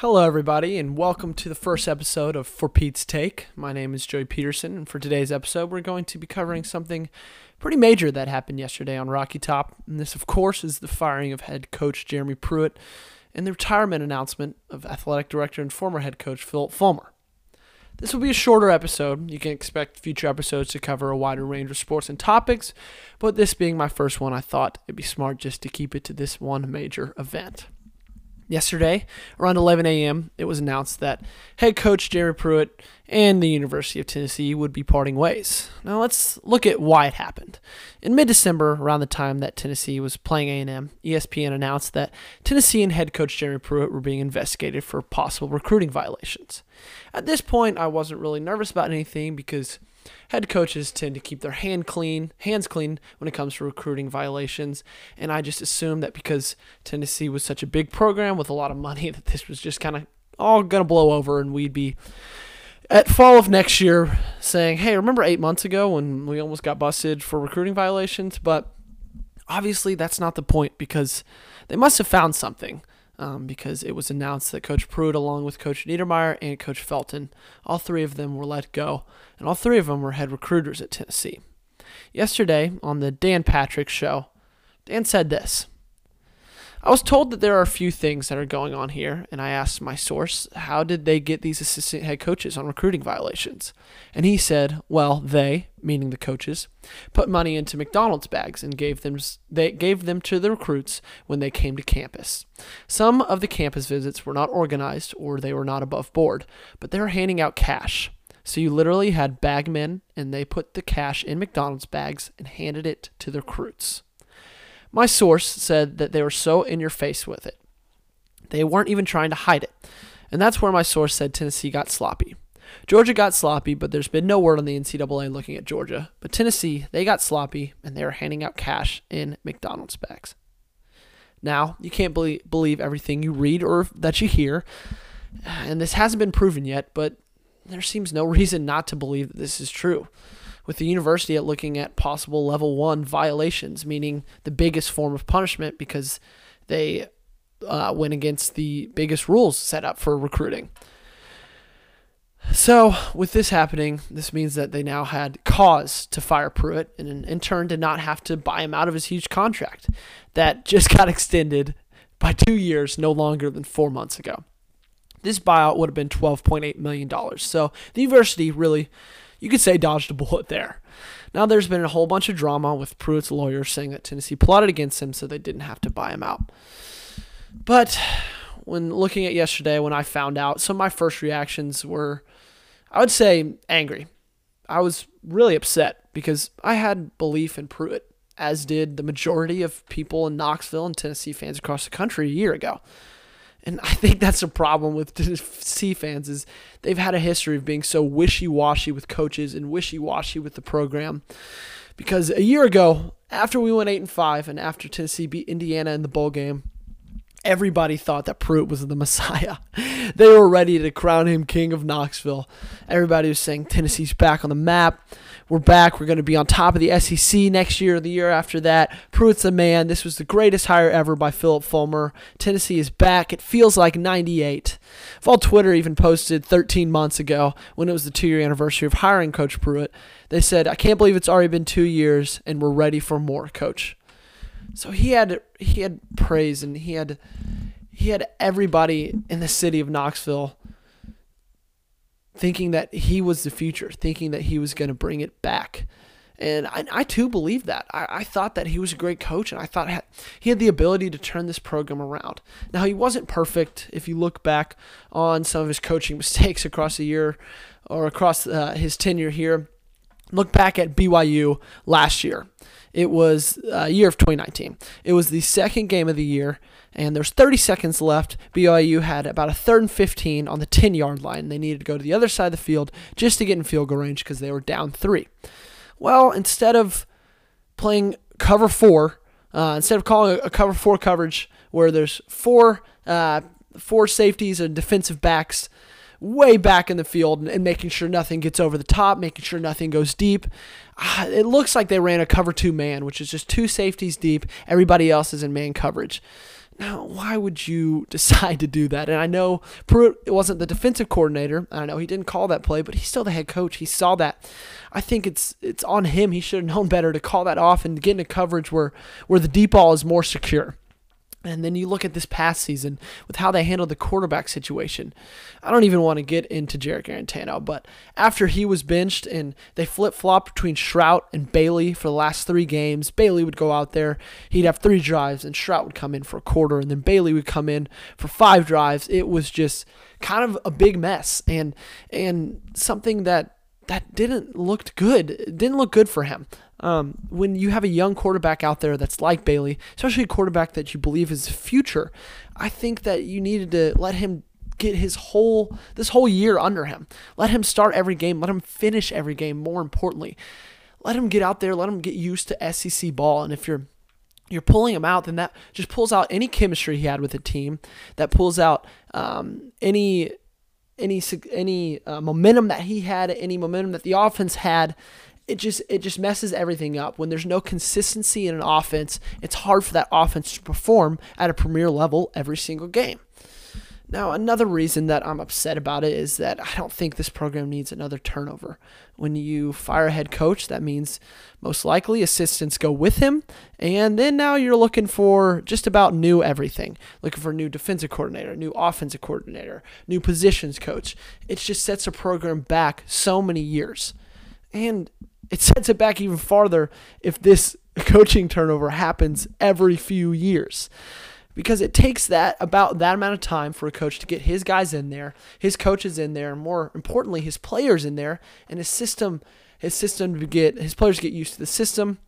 Hello, everybody, and welcome to the first episode of For Pete's Take. My name is Joey Peterson, and for today's episode, we're going to be covering something pretty major that happened yesterday on Rocky Top. And this, of course, is the firing of head coach Jeremy Pruitt and the retirement announcement of athletic director and former head coach Phil Fulmer. This will be a shorter episode. You can expect future episodes to cover a wider range of sports and topics, but this being my first one, I thought it'd be smart just to keep it to this one major event. Yesterday, around 11 a.m., it was announced that head coach Jeremy Pruitt and the University of Tennessee would be parting ways. Now let's look at why it happened. In mid-December, around the time that Tennessee was playing A&M, ESPN announced that Tennessee and head coach Jeremy Pruitt were being investigated for possible recruiting violations. At this point, I wasn't really nervous about anything because head coaches tend to keep their hand clean, hands clean when it comes to recruiting violations. And I just assumed that because Tennessee was such a big program with a lot of money, that this was just kind of all gonna blow over, and we'd be at fall of next year saying, "Hey, remember eight months ago when we almost got busted for recruiting violations?" But obviously, that's not the point because they must have found something um, because it was announced that Coach Pruitt, along with Coach Niedermeyer and Coach Felton, all three of them were let go, and all three of them were head recruiters at Tennessee. Yesterday, on the Dan Patrick show, Dan said this I was told that there are a few things that are going on here, and I asked my source, how did they get these assistant head coaches on recruiting violations? And he said, well, they, meaning the coaches, put money into McDonald's bags and gave them they gave them to the recruits when they came to campus. Some of the campus visits were not organized or they were not above board, but they were handing out cash. So you literally had bagmen and they put the cash in McDonald's bags and handed it to the recruits. My source said that they were so in your face with it. They weren't even trying to hide it. And that's where my source said Tennessee got sloppy. Georgia got sloppy, but there's been no word on the NCAA looking at Georgia. But Tennessee, they got sloppy, and they were handing out cash in McDonald's bags. Now, you can't believe, believe everything you read or that you hear, and this hasn't been proven yet, but there seems no reason not to believe that this is true with the university at looking at possible level one violations, meaning the biggest form of punishment because they uh, went against the biggest rules set up for recruiting. So, with this happening, this means that they now had cause to fire Pruitt and in turn did not have to buy him out of his huge contract that just got extended by two years, no longer than four months ago. This buyout would have been $12.8 million. So, the university really you could say dodged a bullet there. Now there's been a whole bunch of drama with Pruitt's lawyers saying that Tennessee plotted against him so they didn't have to buy him out. But when looking at yesterday, when I found out, some of my first reactions were, I would say, angry. I was really upset because I had belief in Pruitt, as did the majority of people in Knoxville and Tennessee fans across the country a year ago. And I think that's a problem with Tennessee fans is they've had a history of being so wishy-washy with coaches and wishy-washy with the program. Because a year ago, after we went 8 and 5 and after Tennessee beat Indiana in the bowl game, everybody thought that Pruitt was the Messiah. They were ready to crown him king of Knoxville. Everybody was saying Tennessee's back on the map. We're back. We're going to be on top of the SEC next year or the year after that. Pruitt's the man. This was the greatest hire ever by Philip Fulmer. Tennessee is back. It feels like 98. Vol Twitter even posted 13 months ago when it was the two year anniversary of hiring Coach Pruitt. They said, I can't believe it's already been two years and we're ready for more, Coach. So he had he had praise and he had he had everybody in the city of Knoxville thinking that he was the future, thinking that he was going to bring it back. And I, I too believe that. I, I thought that he was a great coach, and I thought he had the ability to turn this program around. Now, he wasn't perfect if you look back on some of his coaching mistakes across the year or across uh, his tenure here. Look back at BYU last year. It was a uh, year of 2019. It was the second game of the year and there's 30 seconds left. BYU had about a third and 15 on the 10 yard line. They needed to go to the other side of the field just to get in field goal range because they were down three. Well, instead of playing cover four, uh, instead of calling a cover four coverage where there's four uh, four safeties and defensive backs way back in the field and, and, making sure nothing gets over the top, making sure nothing goes deep. Uh, it looks like they ran a cover two man, which is just two safeties deep. Everybody else is in man coverage. Now, why would you decide to do that? And I know Pruitt wasn't the defensive coordinator. I know he didn't call that play, but he's still the head coach. He saw that. I think it's it's on him. He should have known better to call that off and get into coverage where where the deep ball is more secure. And then you look at this past season with how they handled the quarterback situation. I don't even want to get into Jarrett Guarantano, but after he was benched and they flip flopped between Shrout and Bailey for the last three games, Bailey would go out there, he'd have three drives, and Shrout would come in for a quarter, and then Bailey would come in for five drives. It was just kind of a big mess and and something that that didn't look good. It didn't look good for him. Um, when you have a young quarterback out there that's like Bailey, especially a quarterback that you believe is future, I think that you needed to let him get his whole this whole year under him. Let him start every game. Let him finish every game. More importantly, let him get out there. Let him get used to SEC ball. And if you're you're pulling him out, then that just pulls out any chemistry he had with the team. That pulls out um, any any any uh, momentum that he had, any momentum that the offense had it just it just messes everything up. When there's no consistency in an offense, it's hard for that offense to perform at a premier level every single game. Now, another reason that I'm upset about it is that I don't think this program needs another turnover. When you fire a head coach, that means most likely assistants go with him, and then now you're looking for just about new everything. Looking for a new defensive coordinator, new offensive coordinator, new positions coach. It just sets a program back so many years. And it sets it back even farther if this coaching turnover happens every few years. Because it takes that about that amount of time for a coach to get his guys in there, his coaches in there, and more importantly, his players in there, and his system, his system to get his players to get used to the system,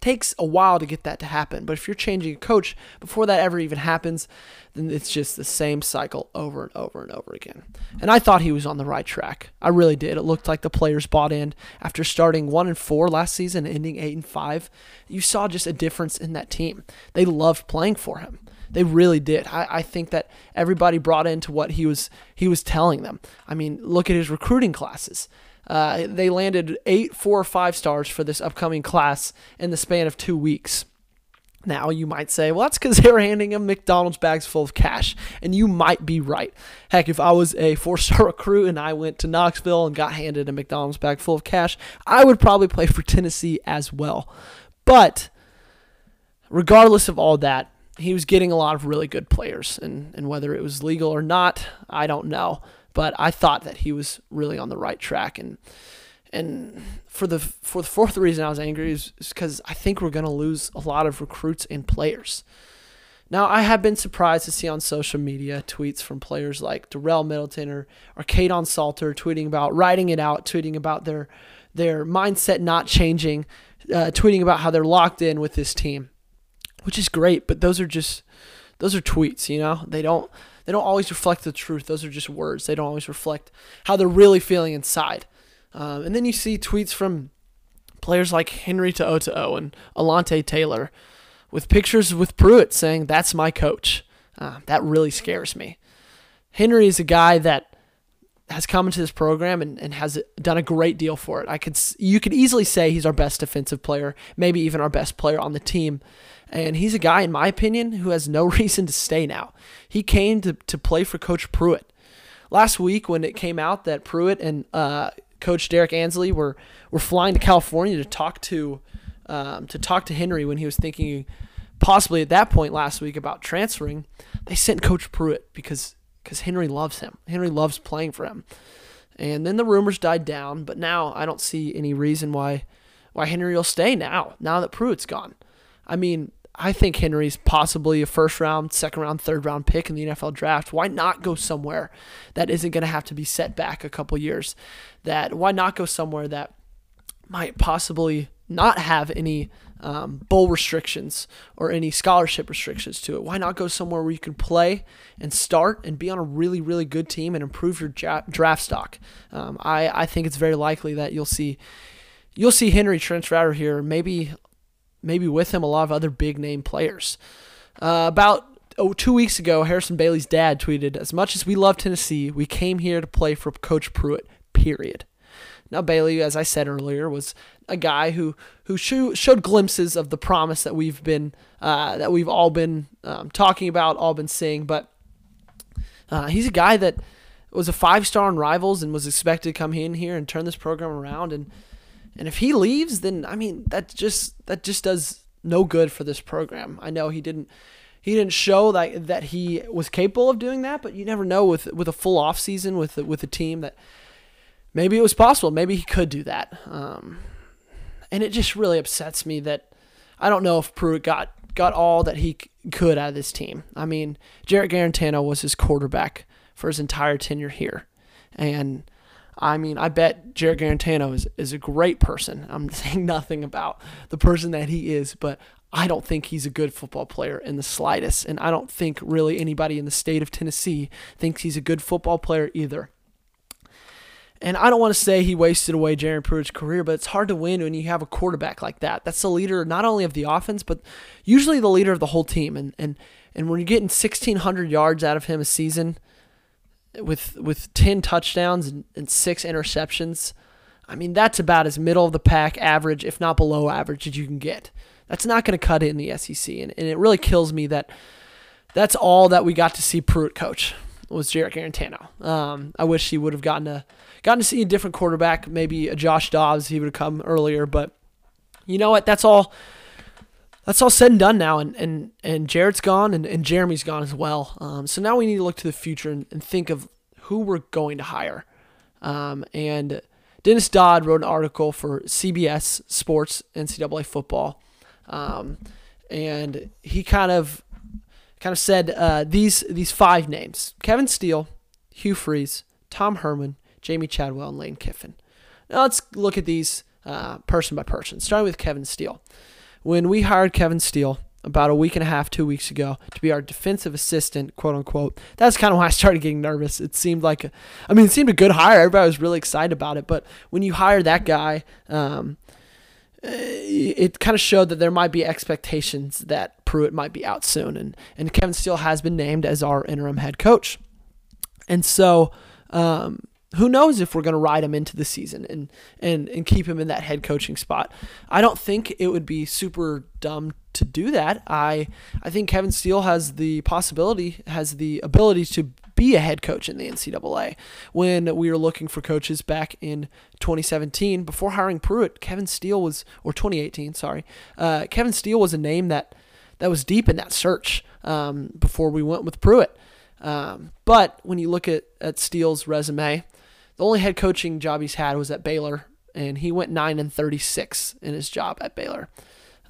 takes a while to get that to happen. But if you're changing a coach before that ever even happens, then it's just the same cycle over and over and over again. And I thought he was on the right track. I really did. It looked like the players bought in after starting 1 and 4 last season ending 8 and 5. You saw just a difference in that team. They loved playing for him. They really did. I, I think that everybody brought into what he was he was telling them. I mean, look at his recruiting classes. Uh, they landed eight four five stars for this upcoming class in the span of two weeks. Now, you might say, well, that's because they were handing him McDonald's bags full of cash. And you might be right. Heck, if I was a four star recruit and I went to Knoxville and got handed a McDonald's bag full of cash, I would probably play for Tennessee as well. But regardless of all that, he was getting a lot of really good players. And, and whether it was legal or not, I don't know. But I thought that he was really on the right track, and and for the for the fourth reason I was angry is because I think we're going to lose a lot of recruits and players. Now I have been surprised to see on social media tweets from players like Darel Middleton or or Kaidon Salter tweeting about writing it out, tweeting about their their mindset not changing, uh, tweeting about how they're locked in with this team, which is great. But those are just those are tweets, you know. They don't they don't always reflect the truth. Those are just words. They don't always reflect how they're really feeling inside. Um, and then you see tweets from players like Henry To'oTo'o and Alontae Taylor with pictures with Pruitt saying, That's my coach. Uh, that really scares me. Henry is a guy that has come into this program and, and has done a great deal for it. I could you could easily say he's our best defensive player, maybe even our best player on the team. And he's a guy, in my opinion, who has no reason to stay now. He came to, to play for Coach Pruitt. Last week, when it came out that Pruitt and uh, Coach Derrick Ansley were, were flying to California to talk to um, to talk to Henry when he was thinking possibly at that point last week about transferring, they sent Coach Pruitt because because Henry loves him. Henry loves playing for him. And then the rumors died down, but now I don't see any reason why why Henry will stay now, now that Pruitt's gone. I mean, I think Henry's possibly a first round, second round, third round pick in the NFL draft. Why not go somewhere that isn't going to have to be set back a couple years? That why not go somewhere that might possibly not have any um, bowl restrictions or any scholarship restrictions to it? Why not go somewhere where you can play and start and be on a really, really good team and improve your draft stock? Um, I, I think it's very likely that you'll see you'll see Henry transfer out of here, maybe maybe with him a lot of other big name players. Uh, about oh, two weeks ago, Harrison Bailey's dad tweeted, "As much as we love Tennessee, we came here to play for Coach Pruitt." Period. Now Bailey, as I said earlier, was a guy who who showed glimpses of the promise that we've been uh, that we've all been um, talking about, all been seeing. But uh, he's a guy that was a five star on Rivals and was expected to come in here and turn this program around. And and if he leaves, then I mean that just that just does no good for this program. I know he didn't he didn't show that that he was capable of doing that, but you never know with with a full off season with with a team that maybe it was possible. Maybe he could do that. Um, and it just really upsets me that I don't know if Pruitt got got all that he could out of this team. I mean, Jarrett Guarantano was his quarterback for his entire tenure here, and I mean, I bet Jarrett Guarantano is, is a great person. I'm saying nothing about the person that he is, but I don't think he's a good football player in the slightest. And I don't think really anybody in the state of Tennessee thinks he's a good football player either. And I don't want to say he wasted away Jeremy Pruitt's career, but it's hard to win when you have a quarterback like that. That's the leader not only of the offense, but usually the leader of the whole team. And and and when you're getting 1,600 yards out of him a season, with with 10 touchdowns and, and six interceptions. I mean, that's about as middle of the pack average, if not below average, as you can get. That's not going to cut it in the SEC. And, and it really kills me that that's all that we got to see Pruitt coach was Jarrett Guarantano. Um, I wish he would have gotten to gotten to see a different quarterback, maybe a Josh Dobbs. He would have come earlier, but you know what? That's all that's all said and done now, and and, and Jarrett's gone, and, and Jeremy's gone as well. Um, so now we need to look to the future and, and think of who we're going to hire. Um, and Dennis Dodd wrote an article for CBS Sports NCAA football, um, and he kind of kind of said uh, these these five names: Kevin Steele, Hugh Freeze, Tom Herman, Jamey Chadwell, and Lane Kiffin. Now let's look at these uh, person by person, starting with Kevin Steele when we hired Kevin Steele about a week and a half, two weeks ago, to be our defensive assistant, quote unquote. That's kind of why I started getting nervous. It seemed like, I mean, it seemed a good hire. Everybody was really excited about it. But when you hire that guy, um, it kind of showed that there might be expectations that Pruitt might be out soon. And, and Kevin Steele has been named as our interim head coach. And so, um, who knows if we're going to ride him into the season and, and, and keep him in that head coaching spot. I don't think it would be super dumb to do that. I I think Kevin Steele has the possibility, has the ability to be a head coach in the NCAA. When we were looking for coaches back in 2017, before hiring Pruitt, Kevin Steele was, or 2018, sorry, uh, Kevin Steele was a name that that was deep in that search um, before we went with Pruitt. Um, but when you look at, at Steele's resume, the only head coaching job he's had was at Baylor, and he went nine and thirty six in his job at Baylor,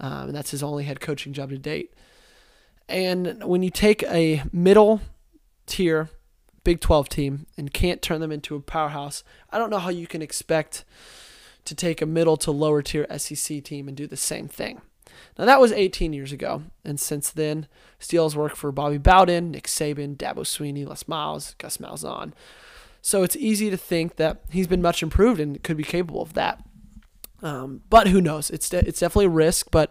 um, and that's his only head coaching job to date. And when you take a middle tier Big 12 team and can't turn them into a powerhouse, I don't know how you can expect to take a middle to lower tier SEC team and do the same thing. Now that was 18 years ago, and since then, Steele's worked for Bobby Bowden, Nick Saban, Dabo Swinney, Les Miles, Gus Malzahn. So it's easy to think that he's been much improved and could be capable of that. Um, but who knows? It's de- it's definitely a risk, but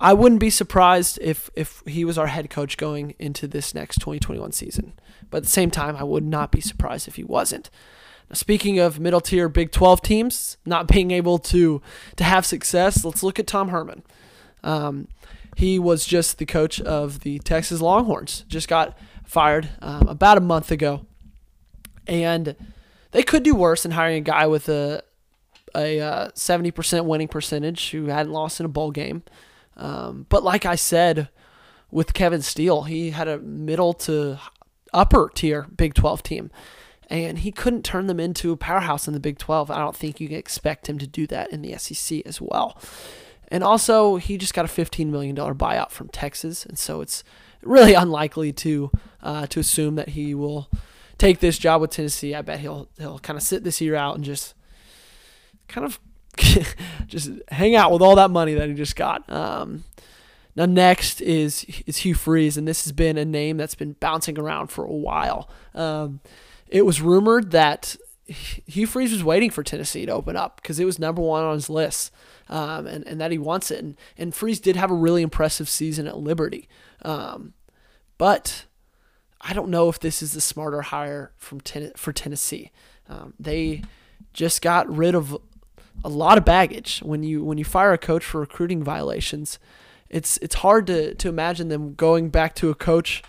I wouldn't be surprised if if he was our head coach going into this next 2021 season. But at the same time, I would not be surprised if he wasn't. Now, speaking of middle tier Big 12 teams not being able to to have success, let's look at Tom Herman. Um, he was just the coach of the Texas Longhorns. Just got fired um, about a month ago and they could do worse than hiring a guy with a a uh, seventy uh, percent winning percentage who hadn't lost in a bowl game. Um, but like I said, with Kevin Steele, he had a middle to upper tier Big Twelve team, and he couldn't turn them into a powerhouse in the Big Twelve. I don't think you can expect him to do that in the SEC as well. And also, he just got a $15 million buyout from Texas, and so it's really unlikely to uh, to assume that he will take this job with Tennessee, I bet he'll he'll kind of sit this year out and just kind of just hang out with all that money that he just got. Um, now next is is Hugh Freeze, and this has been a name that's been bouncing around for a while. Um, it was rumored that Hugh Freeze was waiting for Tennessee to open up because it was number one on his list, um, and and that he wants it. And, and Freeze did have a really impressive season at Liberty, um, but I don't know if this is the smarter hire from ten- for Tennessee. Um, they just got rid of a lot of baggage. When you when you fire a coach for recruiting violations, it's it's hard to, to imagine them going back to a coach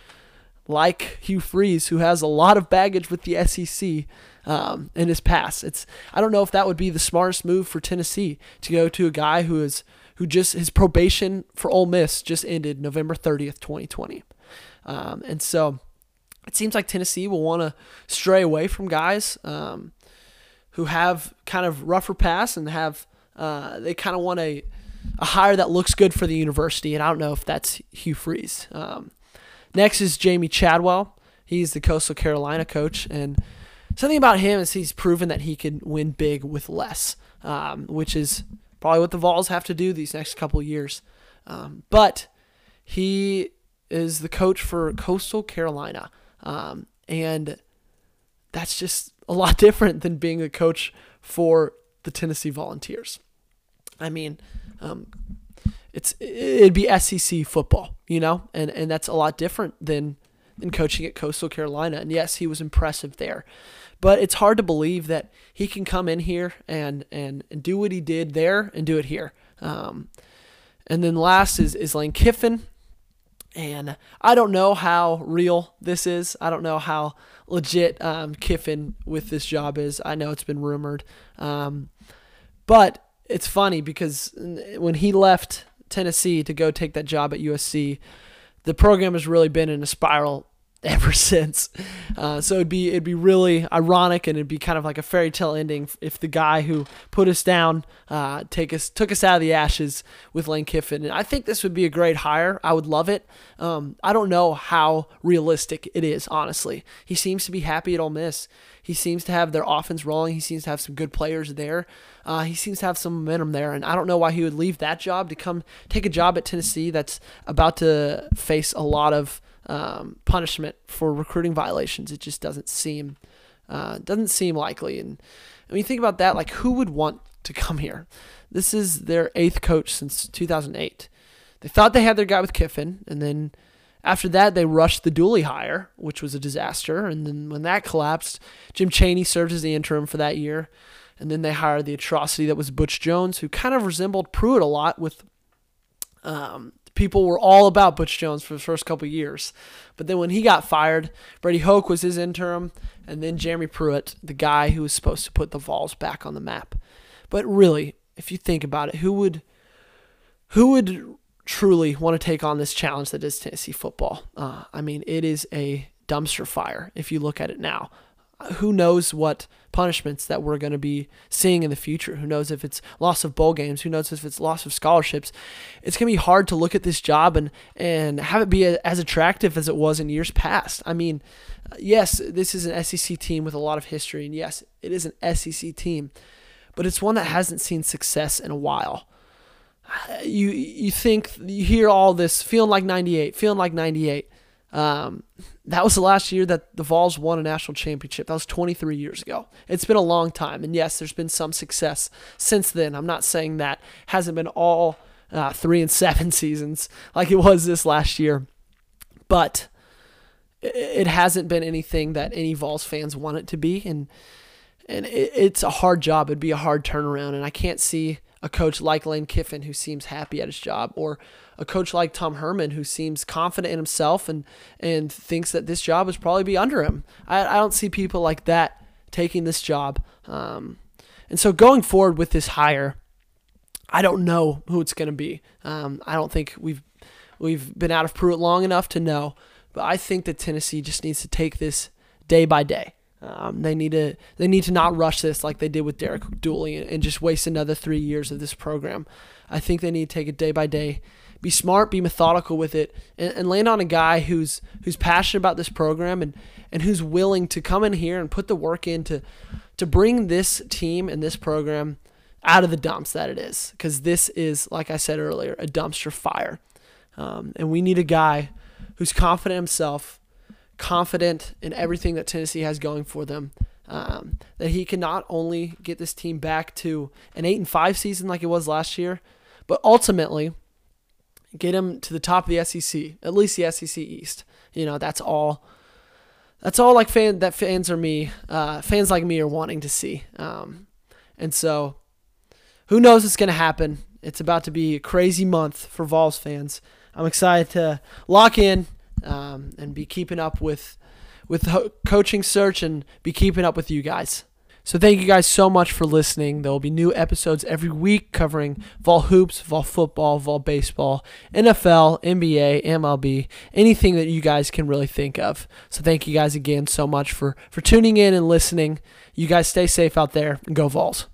like Hugh Freeze, who has a lot of baggage with the SEC um, in his past. It's I don't know if that would be the smartest move for Tennessee to go to a guy who is who just his probation for Ole Miss just ended November 30th, 2020, um, and so it seems like Tennessee will want to stray away from guys um, who have kind of rougher pass and have uh, they kind of want a a hire that looks good for the university, and I don't know if that's Hugh Freeze. Um, next is Jamey Chadwell. He's the Coastal Carolina coach, and something about him is he's proven that he can win big with less, um, which is probably what the Vols have to do these next couple years. Um, but he is the coach for Coastal Carolina, um, and that's just a lot different than being a coach for the Tennessee Volunteers. I mean, um, it's it'd be SEC football, you know, and and that's a lot different than than coaching at Coastal Carolina. And yes, he was impressive there, but it's hard to believe that he can come in here and and, and do what he did there and do it here. Um, and then last is is Lane Kiffin. And I don't know how real this is. I don't know how legit um, Kiffin with this job is. I know it's been rumored. Um, but it's funny because when he left Tennessee to go take that job at USC, the program has really been in a spiral ever since. Uh, so it'd be it'd be really ironic and it'd be kind of like a fairy tale ending if the guy who put us down uh, take us took us out of the ashes with Lane Kiffin. And I think this would be a great hire. I would love it. Um, I don't know how realistic it is, honestly. He seems to be happy at Ole Miss. He seems to have their offense rolling. He seems to have some good players there. Uh, he seems to have some momentum there, and I don't know why he would leave that job to come take a job at Tennessee that's about to face a lot of um, punishment for recruiting violations. It just doesn't seem uh, doesn't seem likely. And when you think about that, like who would want to come here? This is their eighth coach since 2008. They thought they had their guy with Kiffin, and then after that, they rushed the Dooley hire, which was a disaster. And then when that collapsed, Jim Chaney served as the interim for that year. And then they hired the atrocity that was Butch Jones, who kind of resembled Pruitt a lot with um, people were all about Butch Jones for the first couple years. But then when he got fired, Brady Hoke was his interim, and then Jeremy Pruitt, the guy who was supposed to put the Vols back on the map. But really, if you think about it, who would who would truly want to take on this challenge that is Tennessee football? Uh, I mean, it is a dumpster fire if you look at it now who knows what punishments that we're going to be seeing in the future? Who knows if it's loss of bowl games? Who knows if it's loss of scholarships? It's going to be hard to look at this job and and have it be as attractive as it was in years past. I mean, uh, yes, this is an SEC team with a lot of history, and yes, it is an SEC team, but it's one that hasn't seen success in a while. Uh, you you think you hear all this feeling like 98, feeling like 98. Um, that was the last year that the Vols won a national championship. That was 23 years ago. It's been a long time. And yes, there's been some success since then. I'm not saying that hasn't been all uh, three and seven seasons like it was this last year. But it hasn't been anything that any Vols fans want it to be. And, and it's a hard job. It'd be a hard turnaround. And I can't see a coach like Lane Kiffin who seems happy at his job or a coach like Tom Herman who seems confident in himself and and thinks that this job is probably be under him. I, I don't see people like that taking this job. Um, and so going forward with this hire, I don't know who it's going to be. Um, I don't think we've we've been out of Pruitt long enough to know, but I think that Tennessee just needs to take this day by day. Um, they need to they need to not rush this like they did with Derek Dooley and, and just waste another three years of this program. I think they need to take it day by day be smart, be methodical with it, and, and land on a guy who's who's passionate about this program and and who's willing to come in here and put the work in to to bring this team and this program out of the dumps that it is. Because this is, like I said earlier, a dumpster fire, um, and we need a guy who's confident himself, confident in everything that Tennessee has going for them. Um, that he can not only get this team back to an eight and five season like it was last year, but ultimately get him to the top of the SEC, at least the SEC East. You know, that's all. That's all like fan that fans are me, uh, fans like me are wanting to see. Um, And so, who knows what's to happen? It's about to be a crazy month for Vols fans. I'm excited to lock in um, and be keeping up with with the coaching search and be keeping up with you guys. So thank you guys so much for listening. There will be new episodes every week covering Vol hoops, Vol football, Vol baseball, NFL, NBA, MLB, anything that you guys can really think of. So thank you guys again so much for for tuning in and listening. You guys stay safe out there and go Vols.